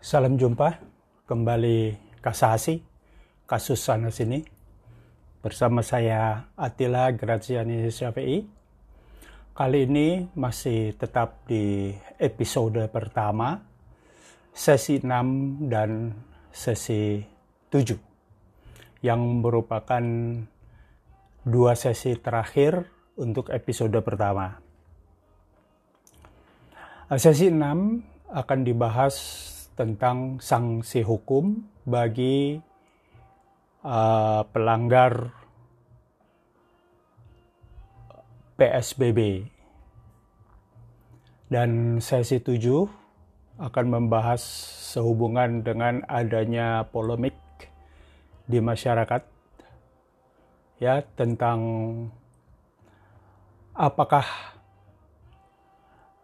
Salam jumpa kembali kasasi kasus sana sini bersama saya Atila Graziani Syafi'i. Kali ini masih tetap di episode pertama sesi 6 dan sesi 7 yang merupakan dua sesi terakhir untuk episode pertama. Sesi 6 akan dibahas tentang sanksi hukum bagi uh, pelanggar PSBB. Dan sesi 7 akan membahas sehubungan dengan adanya polemik di masyarakat ya tentang apakah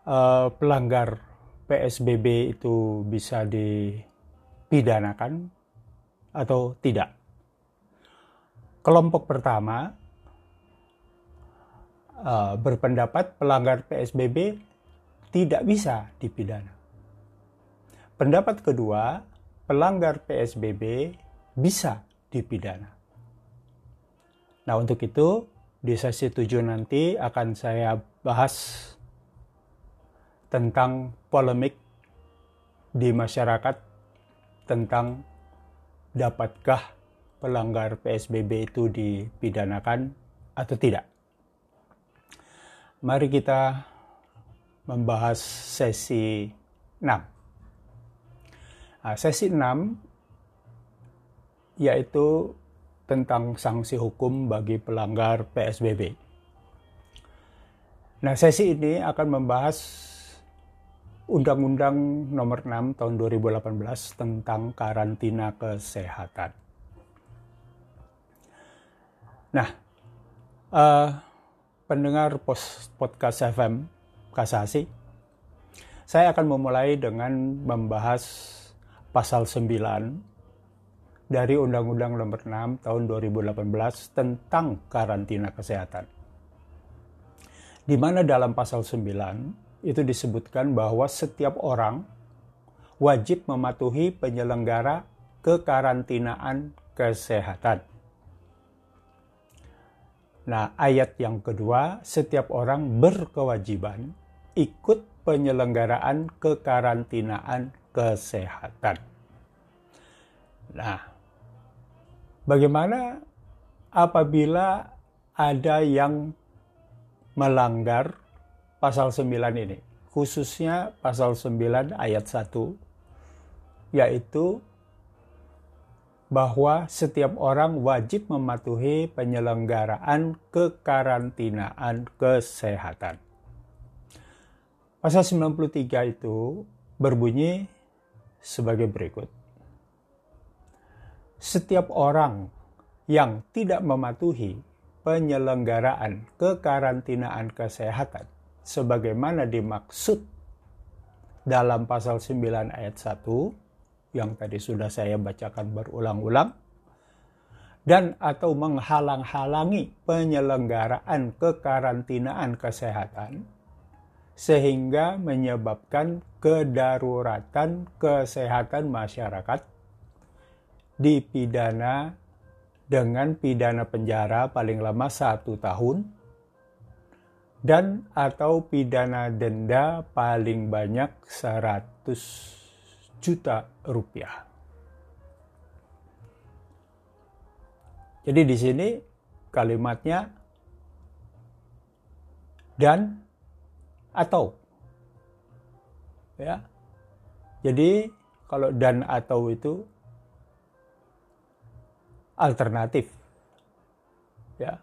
uh, pelanggar PSBB itu bisa dipidanakan atau tidak. Kelompok pertama uh, berpendapat pelanggar PSBB tidak bisa dipidana. Pendapat kedua, pelanggar PSBB bisa dipidana. Nah, untuk itu di sesi 7 nanti akan saya bahas tentang polemik di masyarakat tentang dapatkah pelanggar PSBB itu dipidanakan atau tidak. Mari kita membahas sesi 6. Nah, sesi 6 yaitu tentang sanksi hukum bagi pelanggar PSBB. Nah, sesi ini akan membahas Undang-Undang Nomor 6 Tahun 2018 tentang karantina kesehatan. Nah, uh, pendengar post podcast FM Kasasi, saya akan memulai dengan membahas pasal 9 dari Undang-Undang Nomor 6 Tahun 2018 tentang karantina kesehatan. Di mana dalam pasal 9 itu disebutkan bahwa setiap orang wajib mematuhi penyelenggara kekarantinaan kesehatan. Nah, ayat yang kedua, setiap orang berkewajiban ikut penyelenggaraan kekarantinaan kesehatan. Nah, bagaimana apabila ada yang melanggar pasal 9 ini, khususnya pasal 9 ayat 1, yaitu bahwa setiap orang wajib mematuhi penyelenggaraan kekarantinaan kesehatan. Pasal 93 itu berbunyi sebagai berikut. Setiap orang yang tidak mematuhi penyelenggaraan kekarantinaan kesehatan sebagaimana dimaksud dalam pasal 9 ayat 1 yang tadi sudah saya bacakan berulang-ulang dan atau menghalang-halangi penyelenggaraan kekarantinaan kesehatan sehingga menyebabkan kedaruratan kesehatan masyarakat dipidana dengan pidana penjara paling lama satu tahun dan atau pidana denda paling banyak 100 juta rupiah. Jadi di sini kalimatnya dan atau ya. Jadi kalau dan atau itu alternatif ya.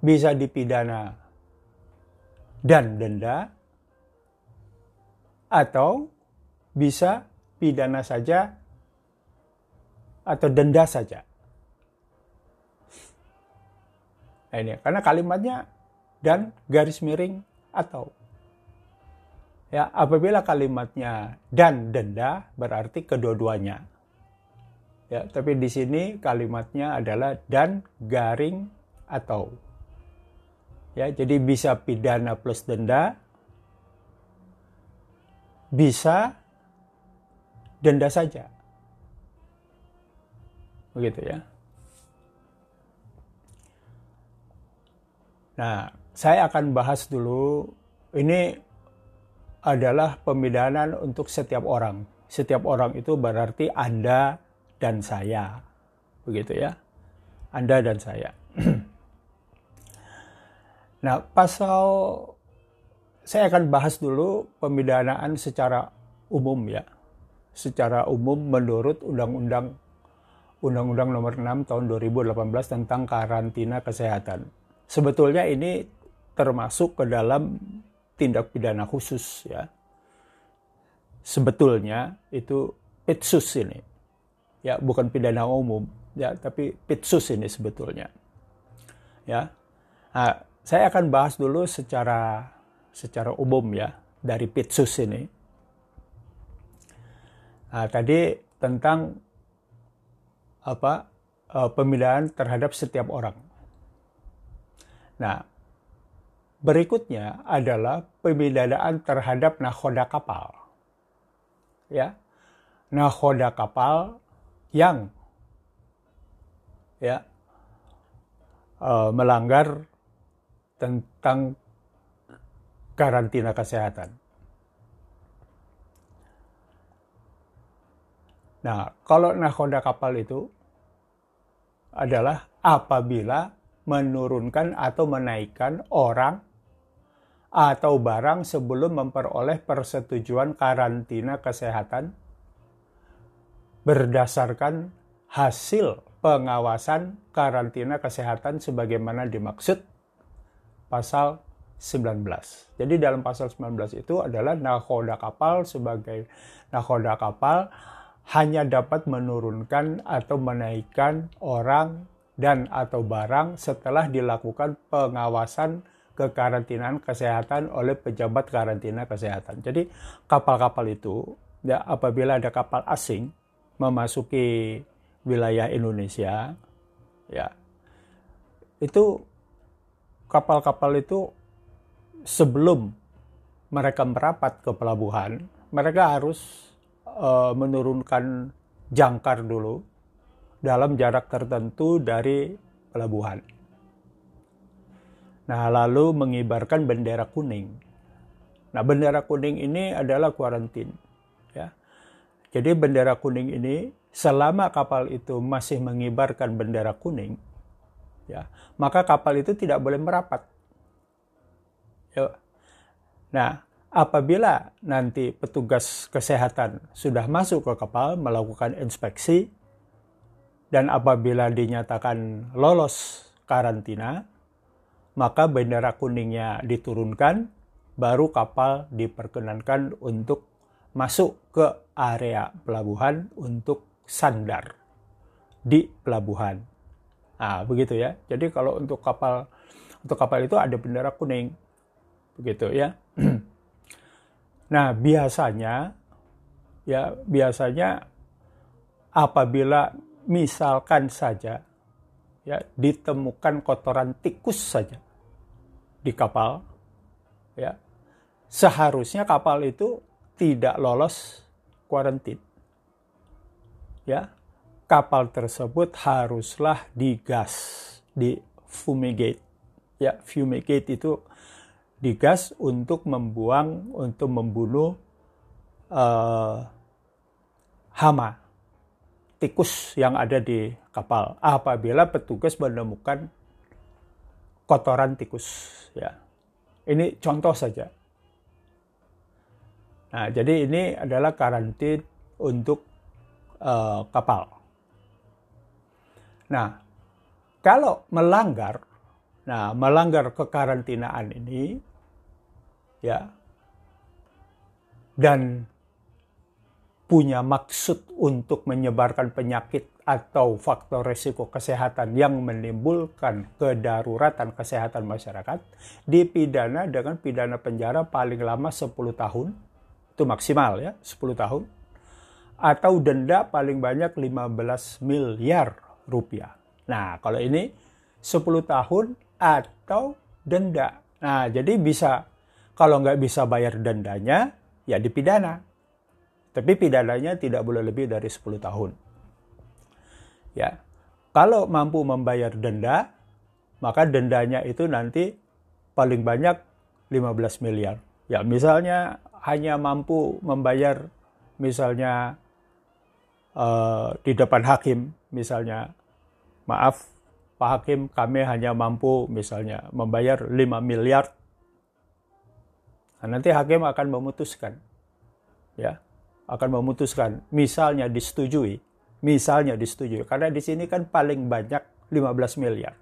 Bisa dipidana dan denda atau bisa pidana saja atau denda saja. Nah ini karena kalimatnya dan garis miring atau ya apabila kalimatnya dan denda berarti kedua-duanya. Ya, tapi di sini kalimatnya adalah dan garing atau Ya, jadi bisa pidana plus denda, bisa denda saja. Begitu ya. Nah, saya akan bahas dulu ini adalah pemidanan untuk setiap orang. Setiap orang itu berarti Anda dan saya. Begitu ya. Anda dan saya. nah, pasal saya akan bahas dulu pemidanaan secara umum ya. Secara umum menurut Undang-Undang Undang-Undang Nomor 6 Tahun 2018 tentang karantina kesehatan sebetulnya ini termasuk ke dalam tindak pidana khusus ya. Sebetulnya itu pitsus ini. Ya, bukan pidana umum ya, tapi pitsus ini sebetulnya. Ya. Nah, saya akan bahas dulu secara secara umum ya dari pitsus ini. Nah, tadi tentang apa uh, pemilihan terhadap setiap orang Nah, berikutnya adalah pemidanaan terhadap nahoda kapal. Ya, nahoda kapal yang ya uh, melanggar tentang karantina kesehatan. Nah, kalau nahoda kapal itu adalah apabila menurunkan atau menaikkan orang atau barang sebelum memperoleh persetujuan karantina kesehatan berdasarkan hasil pengawasan karantina kesehatan sebagaimana dimaksud pasal 19. Jadi dalam pasal 19 itu adalah nakoda kapal sebagai nakoda kapal hanya dapat menurunkan atau menaikkan orang dan atau barang setelah dilakukan pengawasan kekarantinaan kesehatan oleh pejabat karantina kesehatan. Jadi kapal-kapal itu ya apabila ada kapal asing memasuki wilayah Indonesia ya itu kapal-kapal itu sebelum mereka merapat ke pelabuhan mereka harus uh, menurunkan jangkar dulu dalam jarak tertentu dari pelabuhan. Nah, lalu mengibarkan bendera kuning. Nah, bendera kuning ini adalah kuarantin. Ya. Jadi bendera kuning ini selama kapal itu masih mengibarkan bendera kuning, ya, maka kapal itu tidak boleh merapat. Ya. Nah, apabila nanti petugas kesehatan sudah masuk ke kapal melakukan inspeksi, dan apabila dinyatakan lolos karantina, maka bendera kuningnya diturunkan, baru kapal diperkenankan untuk masuk ke area pelabuhan untuk sandar di pelabuhan. Nah, begitu ya. Jadi kalau untuk kapal untuk kapal itu ada bendera kuning. Begitu ya. nah, biasanya ya biasanya apabila misalkan saja ya ditemukan kotoran tikus saja di kapal ya seharusnya kapal itu tidak lolos kuarantin ya kapal tersebut haruslah digas di fumigate ya fumigate itu digas untuk membuang untuk membunuh uh, hama tikus yang ada di kapal apabila petugas menemukan kotoran tikus ya. Ini contoh saja. Nah, jadi ini adalah karantin untuk uh, kapal. Nah, kalau melanggar, nah melanggar kekarantinaan ini, ya, dan punya maksud untuk menyebarkan penyakit atau faktor resiko kesehatan yang menimbulkan kedaruratan kesehatan masyarakat dipidana dengan pidana penjara paling lama 10 tahun itu maksimal ya 10 tahun atau denda paling banyak 15 miliar rupiah. Nah, kalau ini 10 tahun atau denda. Nah, jadi bisa kalau nggak bisa bayar dendanya ya dipidana Tapi pidananya tidak boleh lebih dari 10 tahun. Ya. Kalau mampu membayar denda, maka dendanya itu nanti paling banyak 15 miliar. Ya, misalnya hanya mampu membayar misalnya uh, di depan hakim misalnya maaf Pak Hakim kami hanya mampu misalnya membayar 5 miliar. Nah, nanti hakim akan memutuskan ya. Akan memutuskan misalnya disetujui misalnya disetujui. Karena di sini kan paling banyak 15 miliar.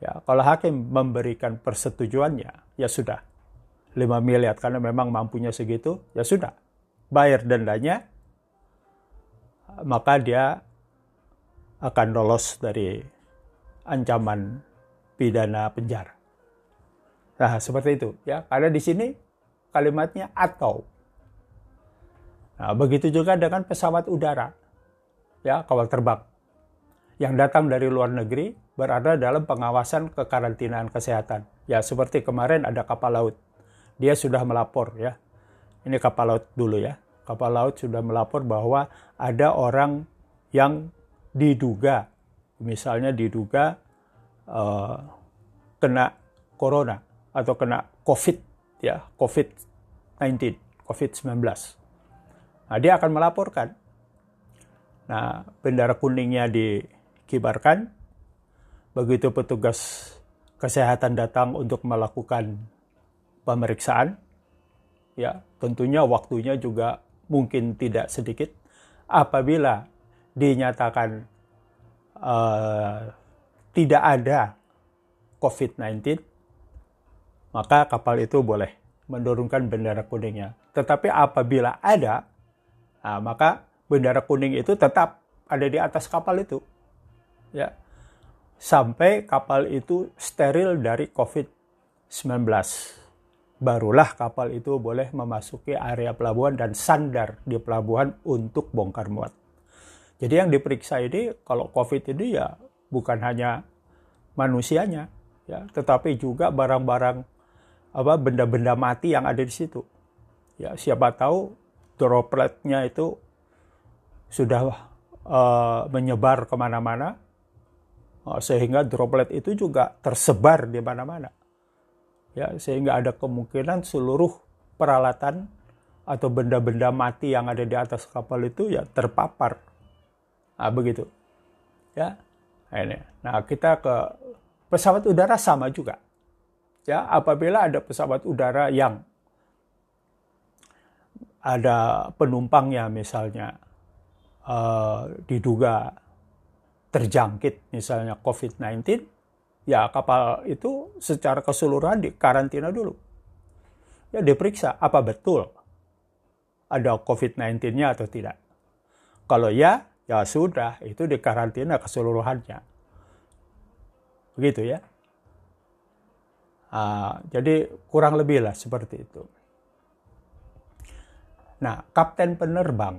Ya kalau hakim memberikan persetujuannya ya sudah. 5 miliar karena memang mampunya segitu ya sudah. Bayar dendanya maka dia akan lolos dari ancaman pidana penjara. Nah, seperti itu ya. Karena di sini kalimatnya atau. Nah, begitu juga dengan pesawat udara. Ya, kawal terbang yang datang dari luar negeri berada dalam pengawasan kekarantinaan kesehatan. Ya, seperti kemarin ada kapal laut. Dia sudah melapor ya. Ini kapal laut dulu ya. Kapal laut sudah melapor bahwa ada orang yang diduga misalnya diduga uh, kena corona atau kena covid ya covid-19 covid-19 nah dia akan melaporkan. Nah bendera kuningnya dikibarkan. Begitu petugas kesehatan datang untuk melakukan pemeriksaan ya tentunya waktunya juga mungkin tidak sedikit. Apabila dinyatakan uh, tidak ada COVID-19, maka kapal itu boleh menurunkan bendera kuningnya. Tetapi apabila ada, nah, maka bendera kuning itu tetap ada di atas kapal itu. Ya. Sampai kapal itu steril dari COVID-19. Barulah kapal itu boleh memasuki area pelabuhan dan sandar di pelabuhan untuk bongkar muat. Jadi yang diperiksa ini kalau COVID ini ya bukan hanya manusianya, ya, tetapi juga barang-barang apa benda-benda mati yang ada di situ. Ya, siapa tahu dropletnya itu sudah uh, menyebar ke mana-mana, uh, sehingga droplet itu juga tersebar di mana-mana. Ya, sehingga ada kemungkinan seluruh peralatan atau benda-benda mati yang ada di atas kapal itu ya terpapar Nah, begitu. Ya. Ini. Nah, kita ke pesawat udara sama juga. Ya, apabila ada pesawat udara yang ada penumpangnya misalnya uh, diduga terjangkit misalnya COVID-19, ya kapal itu secara keseluruhan di karantina dulu. Ya diperiksa apa betul ada COVID-19-nya atau tidak. Kalau ya, ya sudah itu dikarantina keseluruhannya. Begitu ya. Uh, jadi kurang lebih lah seperti itu. Nah, kapten penerbang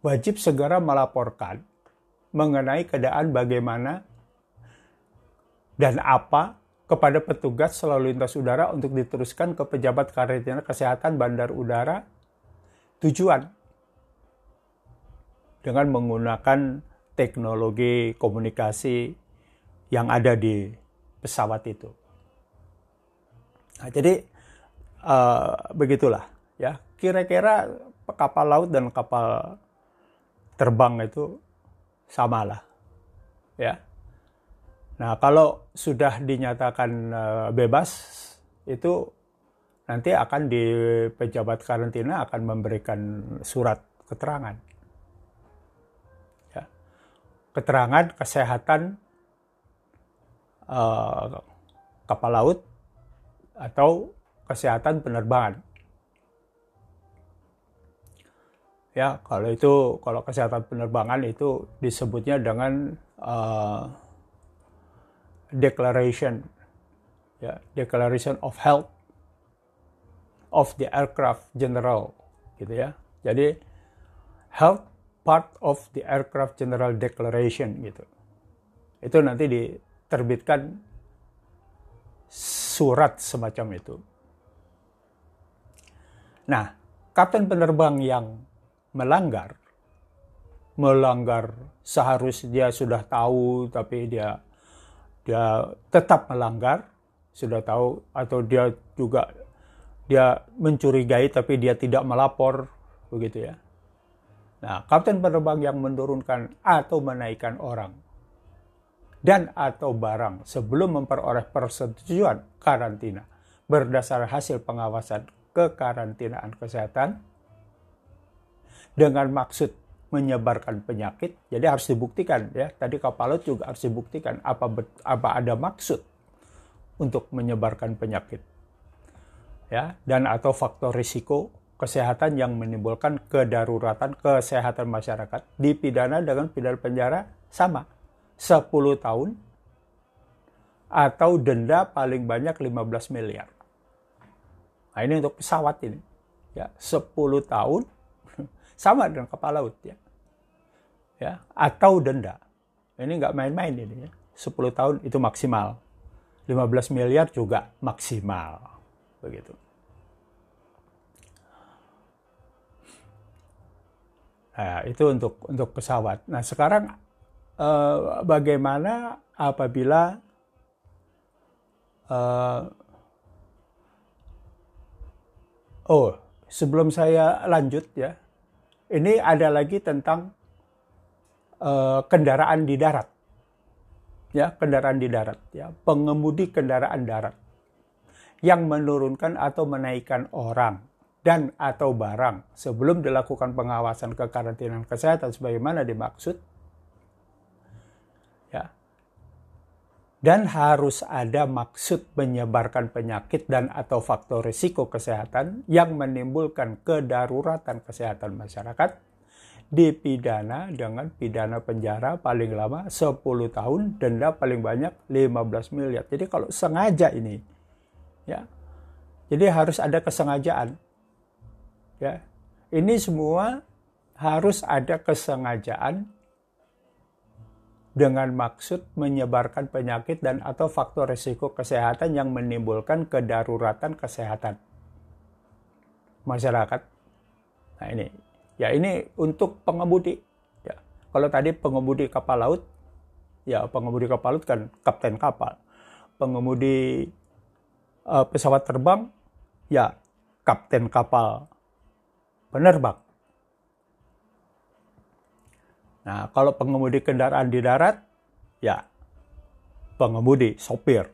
wajib segera melaporkan mengenai keadaan bagaimana dan apa kepada petugas selalu lintas udara untuk diteruskan ke pejabat karantina kesehatan bandar udara tujuan dengan menggunakan teknologi komunikasi yang ada di pesawat itu. Nah, jadi uh, begitulah ya. Kira-kira kapal laut dan kapal terbang itu samalah ya. Nah, kalau sudah dinyatakan uh, bebas itu nanti akan di pejabat karantina akan memberikan surat keterangan keterangan kesehatan uh, kapal laut atau kesehatan penerbangan. Ya, kalau itu kalau kesehatan penerbangan itu disebutnya dengan uh, declaration ya, declaration of health of the aircraft general gitu ya. Jadi health part of the Aircraft General Declaration gitu. Itu nanti diterbitkan surat semacam itu. Nah, kapten penerbang yang melanggar, melanggar seharusnya dia sudah tahu tapi dia dia tetap melanggar, sudah tahu atau dia juga dia mencurigai tapi dia tidak melapor begitu ya. Nah, kapten penerbang yang menurunkan atau menaikkan orang dan atau barang sebelum memperoleh persetujuan karantina berdasar hasil pengawasan kekarantinaan kesehatan dengan maksud menyebarkan penyakit. Jadi harus dibuktikan ya. Tadi kapal laut juga harus dibuktikan apa apa ada maksud untuk menyebarkan penyakit. Ya, dan atau faktor risiko kesehatan yang menimbulkan kedaruratan kesehatan masyarakat dipidana dengan pidana penjara sama 10 tahun atau denda paling banyak 15 miliar. Nah, ini untuk pesawat ini. Ya, 10 tahun sama dengan kapal laut ya. Ya, atau denda. Ini nggak main-main ini ya. 10 tahun itu maksimal. 15 miliar juga maksimal. Begitu. Nah, itu untuk untuk pesawat. Nah, sekarang eh, bagaimana apabila eh, Oh, sebelum saya lanjut ya, ini ada lagi tentang uh, kendaraan di darat. Ya, kendaraan di darat ya, pengemudi kendaraan darat yang menurunkan atau menaikkan orang dan atau barang sebelum dilakukan pengawasan kekarantinaan kesehatan sebagaimana dimaksud dan harus ada maksud menyebarkan penyakit dan atau faktor risiko kesehatan yang menimbulkan kedaruratan kesehatan masyarakat dipidana dengan pidana penjara paling lama 10 tahun denda paling banyak 15 miliar. Jadi kalau sengaja ini ya. Jadi harus ada kesengajaan. Ya. Ini semua harus ada kesengajaan dengan maksud menyebarkan penyakit dan atau faktor risiko kesehatan yang menimbulkan kedaruratan kesehatan masyarakat. Nah ini, ya ini untuk pengemudi. Ya. Kalau tadi pengemudi kapal laut, ya pengemudi kapal laut kan kapten kapal. Pengemudi uh, pesawat terbang, ya kapten kapal penerbang. Nah, kalau pengemudi kendaraan di darat, ya pengemudi, sopir.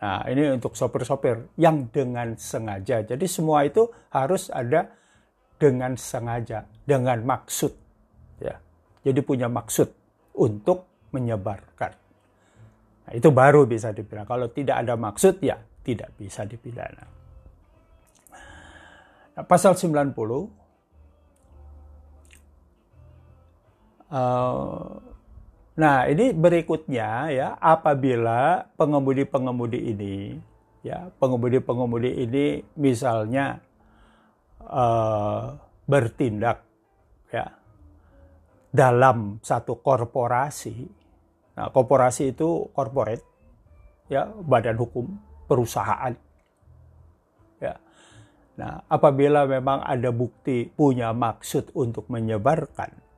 Nah, ini untuk sopir-sopir yang dengan sengaja. Jadi semua itu harus ada dengan sengaja, dengan maksud. Ya. Jadi punya maksud untuk menyebarkan. Nah, itu baru bisa dipidana. Kalau tidak ada maksud, ya tidak bisa dipidana. Nah, pasal 90 Uh, nah, ini berikutnya ya, apabila pengemudi-pengemudi ini, ya, pengemudi-pengemudi ini misalnya uh, bertindak ya dalam satu korporasi. Nah, korporasi itu corporate, ya, badan hukum perusahaan. Nah, apabila memang ada bukti punya maksud untuk menyebarkan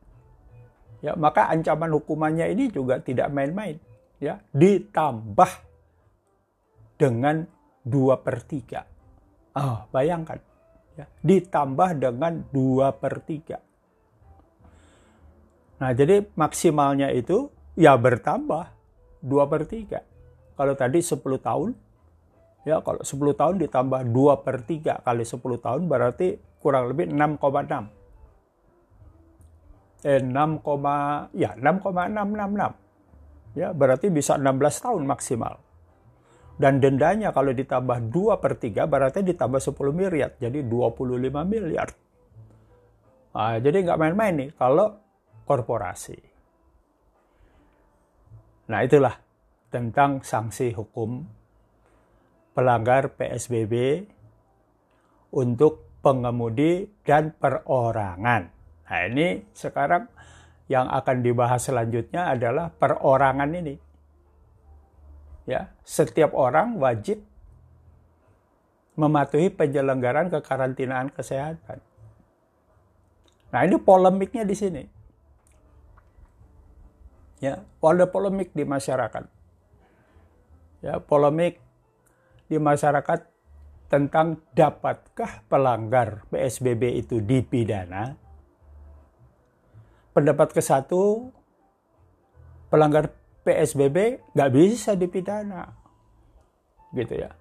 ya maka ancaman hukumannya ini juga tidak main-main ya. Ditambah dengan dua per tiga. Oh, bayangkan ya. Ditambah dengan dua per tiga. Nah jadi maksimalnya itu ya bertambah dua per tiga. Kalau tadi 10 tahun ya kalau 10 tahun ditambah dua per tiga kali 10 tahun berarti kurang lebih 6,6 eh 6, ya 6,666 ya berarti bisa 16 tahun maksimal. Dan dendanya kalau ditambah 2 per 3 berarti ditambah 10 miliar jadi 25 miliar. Nah, jadi nggak main-main nih kalau korporasi. Nah itulah tentang sanksi hukum pelanggar PSBB untuk pengemudi dan perorangan Nah ini sekarang yang akan dibahas selanjutnya adalah perorangan ini. Ya, setiap orang wajib mematuhi penyelenggaraan kekarantinaan kesehatan. Nah, ini polemiknya di sini. Ya, ada polemik di masyarakat. Ya, polemik di masyarakat tentang dapatkah pelanggar PSBB itu dipidana? Pendapat ke satu, pelanggar PSBB nggak bisa dipidana. Gitu ya.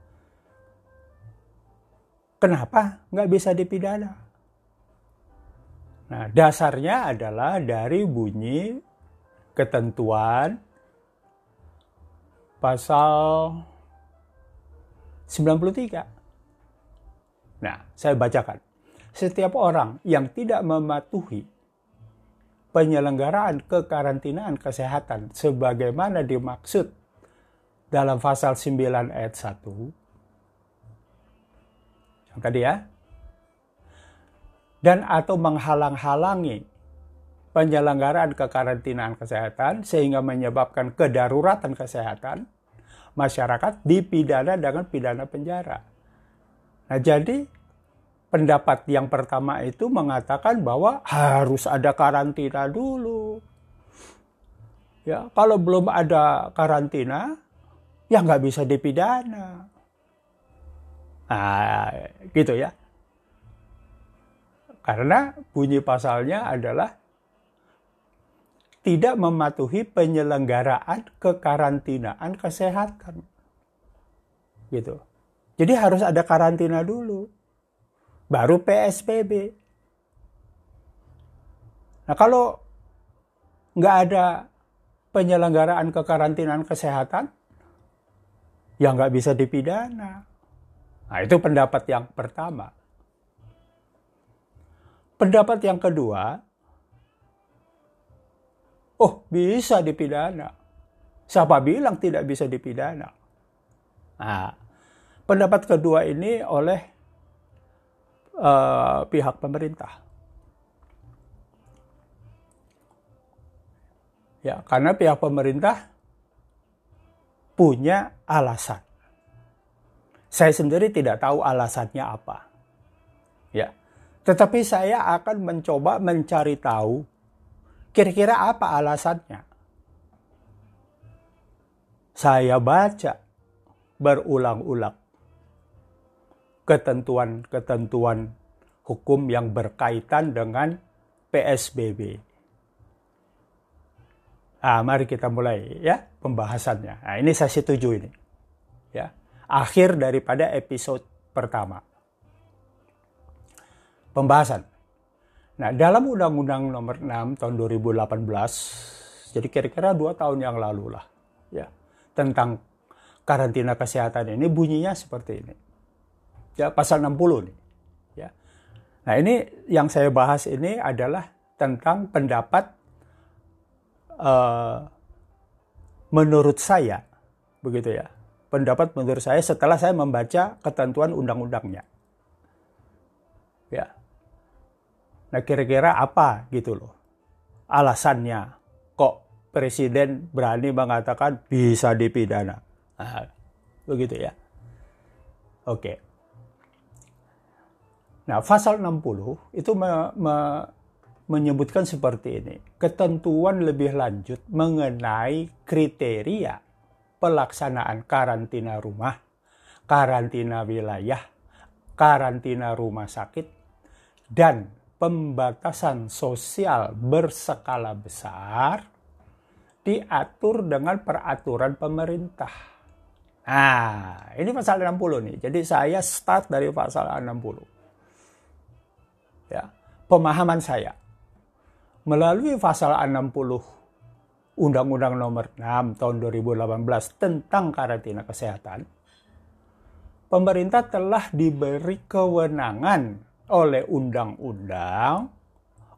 Kenapa nggak bisa dipidana? Nah, dasarnya adalah dari bunyi ketentuan pasal 93. Nah, saya bacakan. Setiap orang yang tidak mematuhi penyelenggaraan kekarantinaan kesehatan sebagaimana dimaksud dalam pasal 9 ayat 1 yang tadi ya dan atau menghalang-halangi penyelenggaraan kekarantinaan kesehatan sehingga menyebabkan kedaruratan kesehatan masyarakat dipidana dengan pidana penjara. Nah, jadi pendapat yang pertama itu mengatakan bahwa harus ada karantina dulu. Ya, kalau belum ada karantina, ya nggak bisa dipidana. Nah, gitu ya. Karena bunyi pasalnya adalah tidak mematuhi penyelenggaraan kekarantinaan kesehatan. Gitu. Jadi harus ada karantina dulu. Baru PSBB. Nah kalau nggak ada penyelenggaraan kekarantinaan kesehatan, ya nggak bisa dipidana. Nah itu pendapat yang pertama. Pendapat yang kedua, Oh, bisa dipidana. Siapa bilang tidak bisa dipidana? Nah, pendapat kedua ini oleh uh, pihak pemerintah. Ya, karena pihak pemerintah punya alasan. Saya sendiri tidak tahu alasannya apa. Ya. Tetapi saya akan mencoba mencari tahu Kira-kira apa alasannya? Saya baca berulang-ulang ketentuan-ketentuan hukum yang berkaitan dengan PSBB. Nah, mari kita mulai ya pembahasannya. Nah, ini saya setuju ini. Ya. Akhir daripada episode pertama. Pembahasan. Nah, dalam Undang-Undang Nomor 6 tahun 2018, jadi kira-kira dua tahun yang lalu lah, ya, tentang karantina kesehatan ini bunyinya seperti ini. Ya, pasal 60 nih. Ya. Nah, ini yang saya bahas ini adalah tentang pendapat uh, menurut saya, begitu ya. Pendapat menurut saya setelah saya membaca ketentuan undang-undangnya. Ya, Nah kira-kira apa gitu loh alasannya kok presiden berani mengatakan bisa dipidana. Nah, begitu ya. Oke. Nah, pasal 60 itu me, me, menyebutkan seperti ini. Ketentuan lebih lanjut mengenai kriteria pelaksanaan karantina rumah, karantina wilayah, karantina rumah sakit, dan pembatasan sosial berskala besar diatur dengan peraturan pemerintah. Nah, ini pasal 60 nih. Jadi saya start dari pasal 60. Ya, pemahaman saya melalui pasal 60 Undang-Undang Nomor 6 Tahun 2018 tentang karantina kesehatan, pemerintah telah diberi kewenangan oleh undang-undang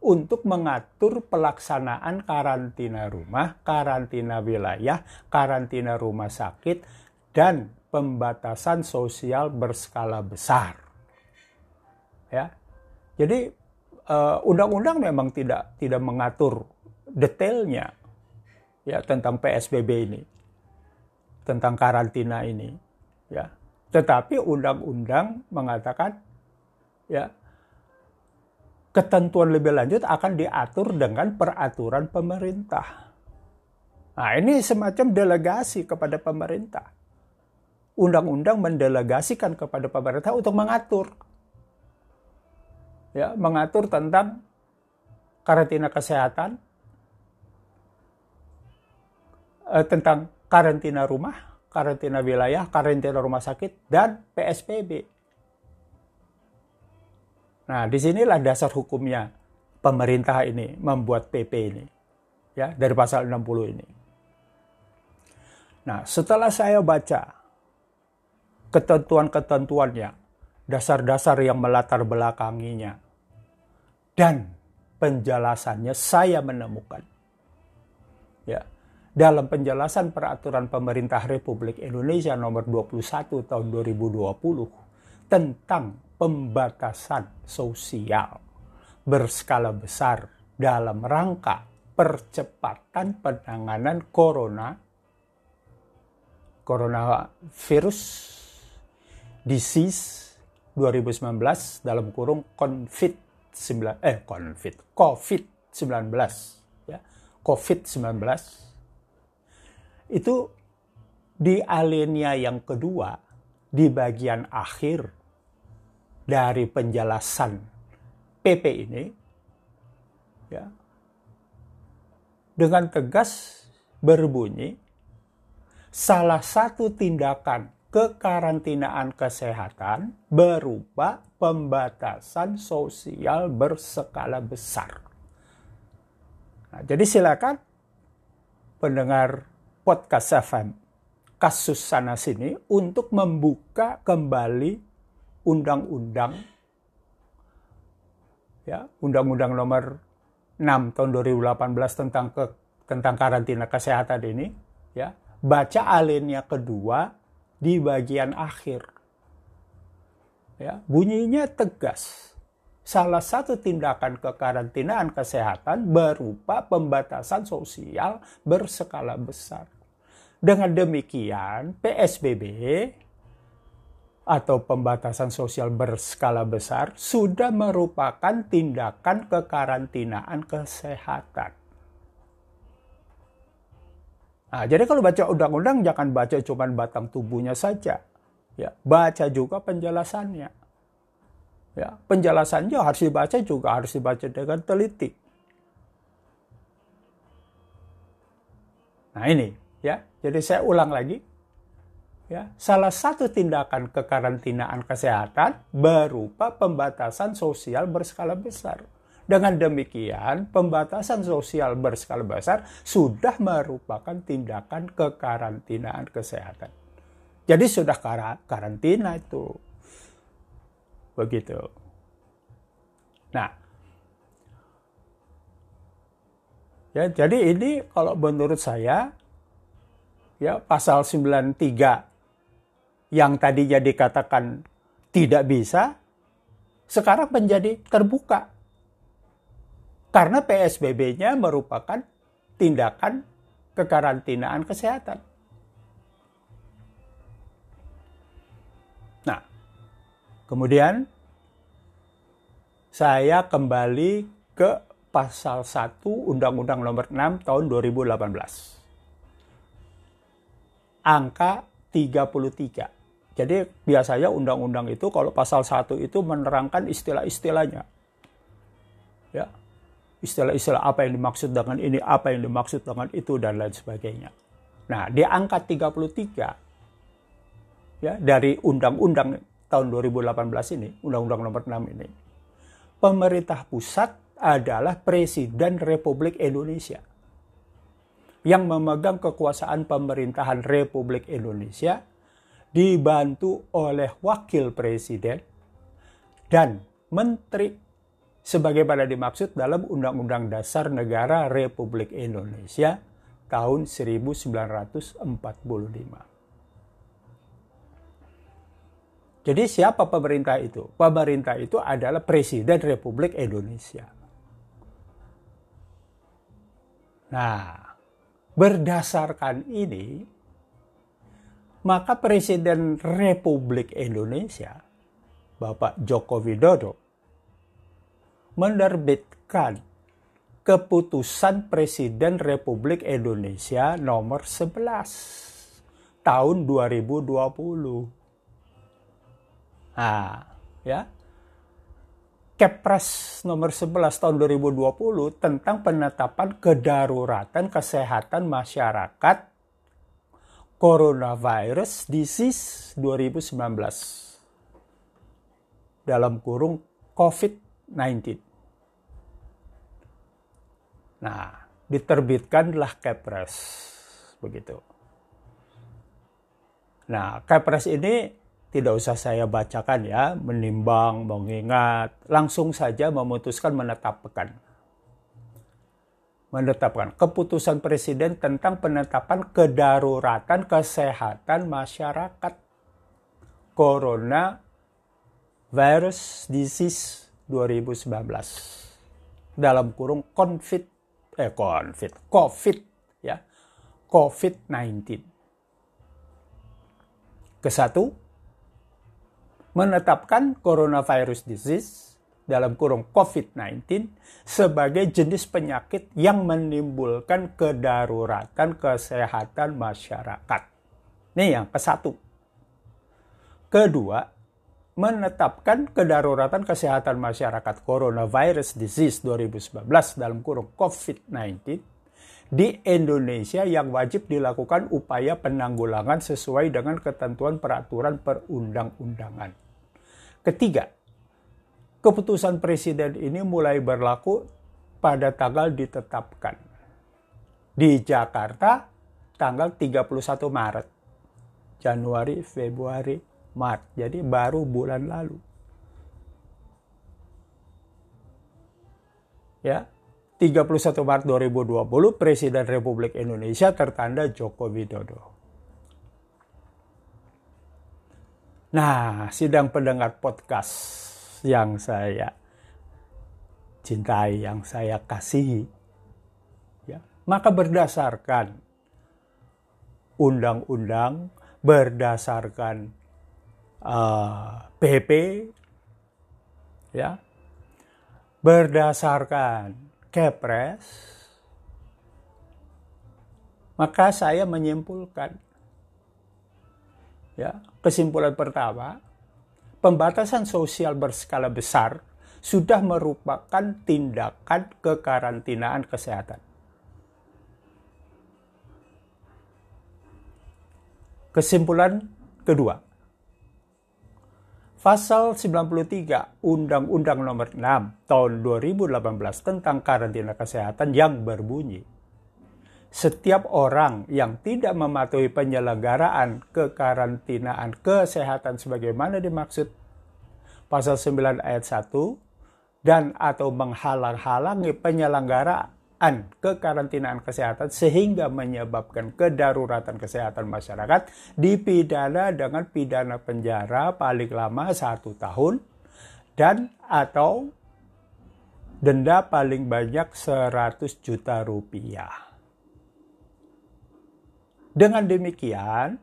untuk mengatur pelaksanaan karantina rumah, karantina wilayah, karantina rumah sakit, dan pembatasan sosial berskala besar. Ya, jadi eh, undang-undang uh, memang tidak tidak mengatur detailnya ya tentang PSBB ini, tentang karantina ini. Ya, Tetapi undang-undang mengatakan ya ketentuan lebih lanjut akan diatur dengan peraturan pemerintah. Nah, ini semacam delegasi kepada pemerintah. Undang-undang mendelegasikan kepada pemerintah untuk mengatur ya, mengatur tentang karantina kesehatan, eh, tentang karantina rumah, karantina wilayah, karantina rumah sakit, dan PSBB. Nah, di sinilah dasar hukumnya pemerintah ini membuat PP ini. Ya, dari pasal 60 ini. Nah, setelah saya baca ketentuan-ketentuannya, dasar-dasar yang melatar belakanginya, dan penjelasannya saya menemukan. Ya, dalam penjelasan peraturan pemerintah Republik Indonesia nomor 21 tahun 2020 tentang pembatasan sosial berskala besar dalam rangka percepatan penanganan corona coronavirus disease 2019 dalam kurung COVID-19 eh COVID COVID-19 ya. COVID-19 itu di alinea yang kedua di bagian akhir dari penjelasan PP ini ya dengan tegas berbunyi salah satu tindakan kekarantinaan kesehatan berupa pembatasan sosial berskala besar. Nah, jadi silakan pendengar podcast FM kasus sana sini untuk membuka kembali undang-undang ya undang-undang nomor 6 tahun 2018 tentang ke, tentang karantina kesehatan ini ya baca alinea kedua di bagian akhir ya bunyinya tegas salah satu tindakan kekarantinaan kesehatan berupa pembatasan sosial berskala besar. Dengan demikian, PSBB atau pembatasan sosial berskala besar sudah merupakan tindakan kekarantinaan kesehatan. Nah, jadi kalau baca undang-undang jangan baca cuma batang tubuhnya saja. Ya, baca juga penjelasannya. Ya, penjelasannya harus dibaca juga harus dibaca dengan teliti. Nah, ini ya. Jadi saya ulang lagi. Ya, salah satu tindakan kekarantinaan kesehatan berupa pembatasan sosial berskala besar. Dengan demikian, pembatasan sosial berskala besar sudah merupakan tindakan kekarantinaan kesehatan. Jadi sudah karantina itu. Begitu. Nah, ya jadi ini kalau menurut saya ya pasal 93 yang tadinya dikatakan tidak bisa sekarang menjadi terbuka. Karena PSBB-nya merupakan tindakan kekarantinaan kesehatan. Kemudian saya kembali ke pasal 1 Undang-Undang Nomor 6 tahun 2018. Angka 33. Jadi biasanya undang-undang itu kalau pasal 1 itu menerangkan istilah-istilahnya. Ya. Istilah-istilah apa yang dimaksud dengan ini, apa yang dimaksud dengan itu dan lain sebagainya. Nah, di angka 33 ya dari undang-undang tahun 2018 ini, Undang-Undang Nomor 6 ini, pemerintah pusat adalah Presiden Republik Indonesia yang memegang kekuasaan pemerintahan Republik Indonesia dibantu oleh wakil presiden dan menteri sebagaimana dimaksud dalam Undang-Undang Dasar Negara Republik Indonesia tahun 1945. Jadi siapa pemerintah itu? Pemerintah itu adalah Presiden Republik Indonesia. Nah, berdasarkan ini, maka Presiden Republik Indonesia, Bapak Joko Widodo, menerbitkan keputusan Presiden Republik Indonesia nomor 11 tahun 2020. Nah, ya. Kepres nomor 11 tahun 2020 tentang penetapan kedaruratan kesehatan masyarakat Coronavirus Disease 2019 dalam kurung COVID-19. Nah, diterbitkanlah Kepres begitu. Nah, Kepres ini tidak usah saya bacakan ya, menimbang, mengingat, langsung saja memutuskan menetapkan menetapkan keputusan presiden tentang penetapan kedaruratan kesehatan masyarakat corona virus disease 2019 dalam kurung COVID eh COVID COVID ya COVID-19 kesatu menetapkan coronavirus disease dalam kurung COVID-19 sebagai jenis penyakit yang menimbulkan kedaruratan kesehatan masyarakat. Ini yang ke satu. Kedua, menetapkan kedaruratan kesehatan masyarakat coronavirus disease 2019 dalam kurung COVID-19 di Indonesia yang wajib dilakukan upaya penanggulangan sesuai dengan ketentuan peraturan perundang-undangan. Ketiga, keputusan presiden ini mulai berlaku pada tanggal ditetapkan. Di Jakarta tanggal 31 Maret. Januari, Februari, Maret. Jadi baru bulan lalu. Ya, 31 Maret 2020 Presiden Republik Indonesia tertanda Joko Widodo. Nah, sidang pendengar podcast yang saya cintai, yang saya kasihi, ya, maka berdasarkan undang-undang, berdasarkan uh, eh, PP, ya, berdasarkan Kepres, maka saya menyimpulkan, ya, kesimpulan pertama, pembatasan sosial berskala besar sudah merupakan tindakan kekarantinaan kesehatan. Kesimpulan kedua, Pasal 93 Undang-Undang Nomor 6 Tahun 2018 tentang karantina kesehatan yang berbunyi setiap orang yang tidak mematuhi penyelenggaraan kekarantinaan kesehatan sebagaimana dimaksud pasal 9 ayat 1 dan atau menghalang-halangi penyelenggaraan kekarantinaan kesehatan sehingga menyebabkan kedaruratan kesehatan masyarakat dipidana dengan pidana penjara paling lama satu tahun dan atau denda paling banyak 100 juta rupiah. Dengan demikian,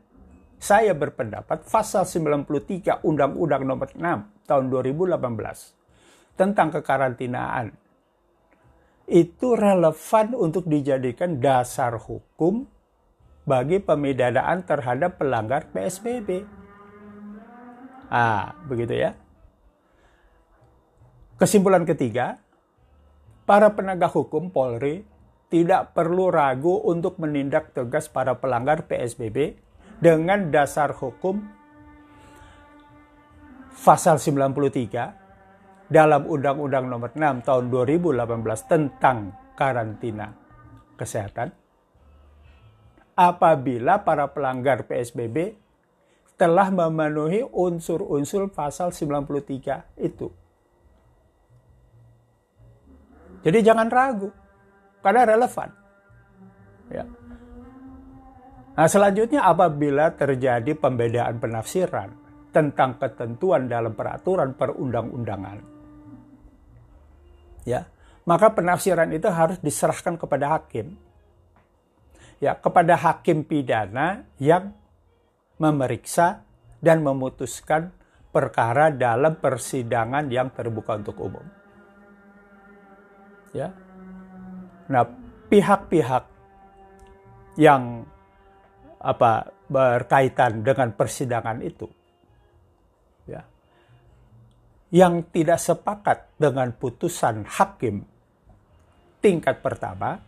saya berpendapat pasal 93 Undang-Undang Nomor 6 tahun 2018 tentang kekarantinaan itu relevan untuk dijadikan dasar hukum bagi pemidanaan terhadap pelanggar PSBB. Ah, begitu ya. Kesimpulan ketiga, para penegak hukum Polri tidak perlu ragu untuk menindak tegas para pelanggar PSBB dengan dasar hukum pasal 93 dalam Undang-Undang Nomor 6 Tahun 2018 tentang karantina kesehatan apabila para pelanggar PSBB telah memenuhi unsur-unsur pasal 93 itu. Jadi jangan ragu karena relevan. Ya. Nah, selanjutnya apabila terjadi pembedaan penafsiran tentang ketentuan dalam peraturan perundang-undangan, ya, maka penafsiran itu harus diserahkan kepada hakim. Ya, kepada hakim pidana yang memeriksa dan memutuskan perkara dalam persidangan yang terbuka untuk umum. Ya. Nah, pihak-pihak yang apa berkaitan dengan persidangan itu ya yang tidak sepakat dengan putusan hakim tingkat pertama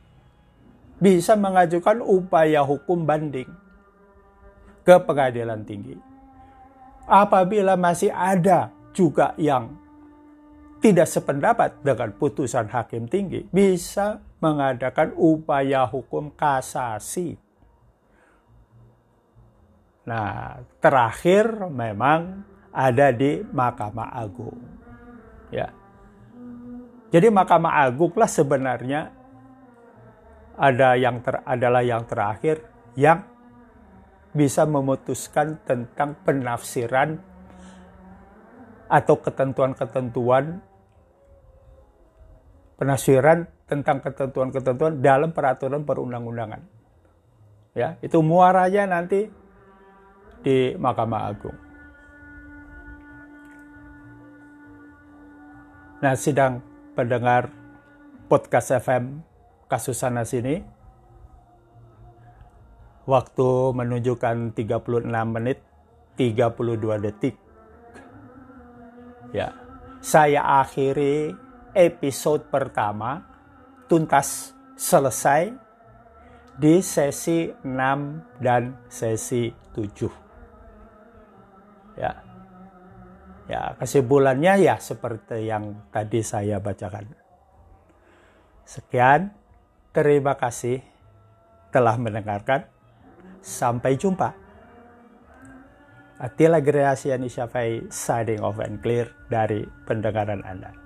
bisa mengajukan upaya hukum banding ke pengadilan tinggi. Apabila masih ada juga yang tidak sependapat dengan putusan hakim tinggi, bisa mengadakan upaya hukum kasasi. Nah, terakhir memang ada di Mahkamah Agung. Ya. Jadi Mahkamah Agung lah sebenarnya ada yang ter, adalah yang terakhir yang bisa memutuskan tentang penafsiran atau ketentuan-ketentuan penafsiran tentang ketentuan-ketentuan dalam peraturan perundang-undangan. Ya, itu muaranya nanti di Mahkamah Agung. Nah, sidang pendengar podcast FM kasus sana sini waktu menunjukkan 36 menit 32 detik. Ya. Saya akhiri episode pertama tuntas selesai di sesi 6 dan sesi 7. Ya. Ya, kesimpulannya ya seperti yang tadi saya bacakan. Sekian, terima kasih telah mendengarkan. Sampai jumpa. Atila Greasiani Syafai signing off and clear dari pendengaran Anda.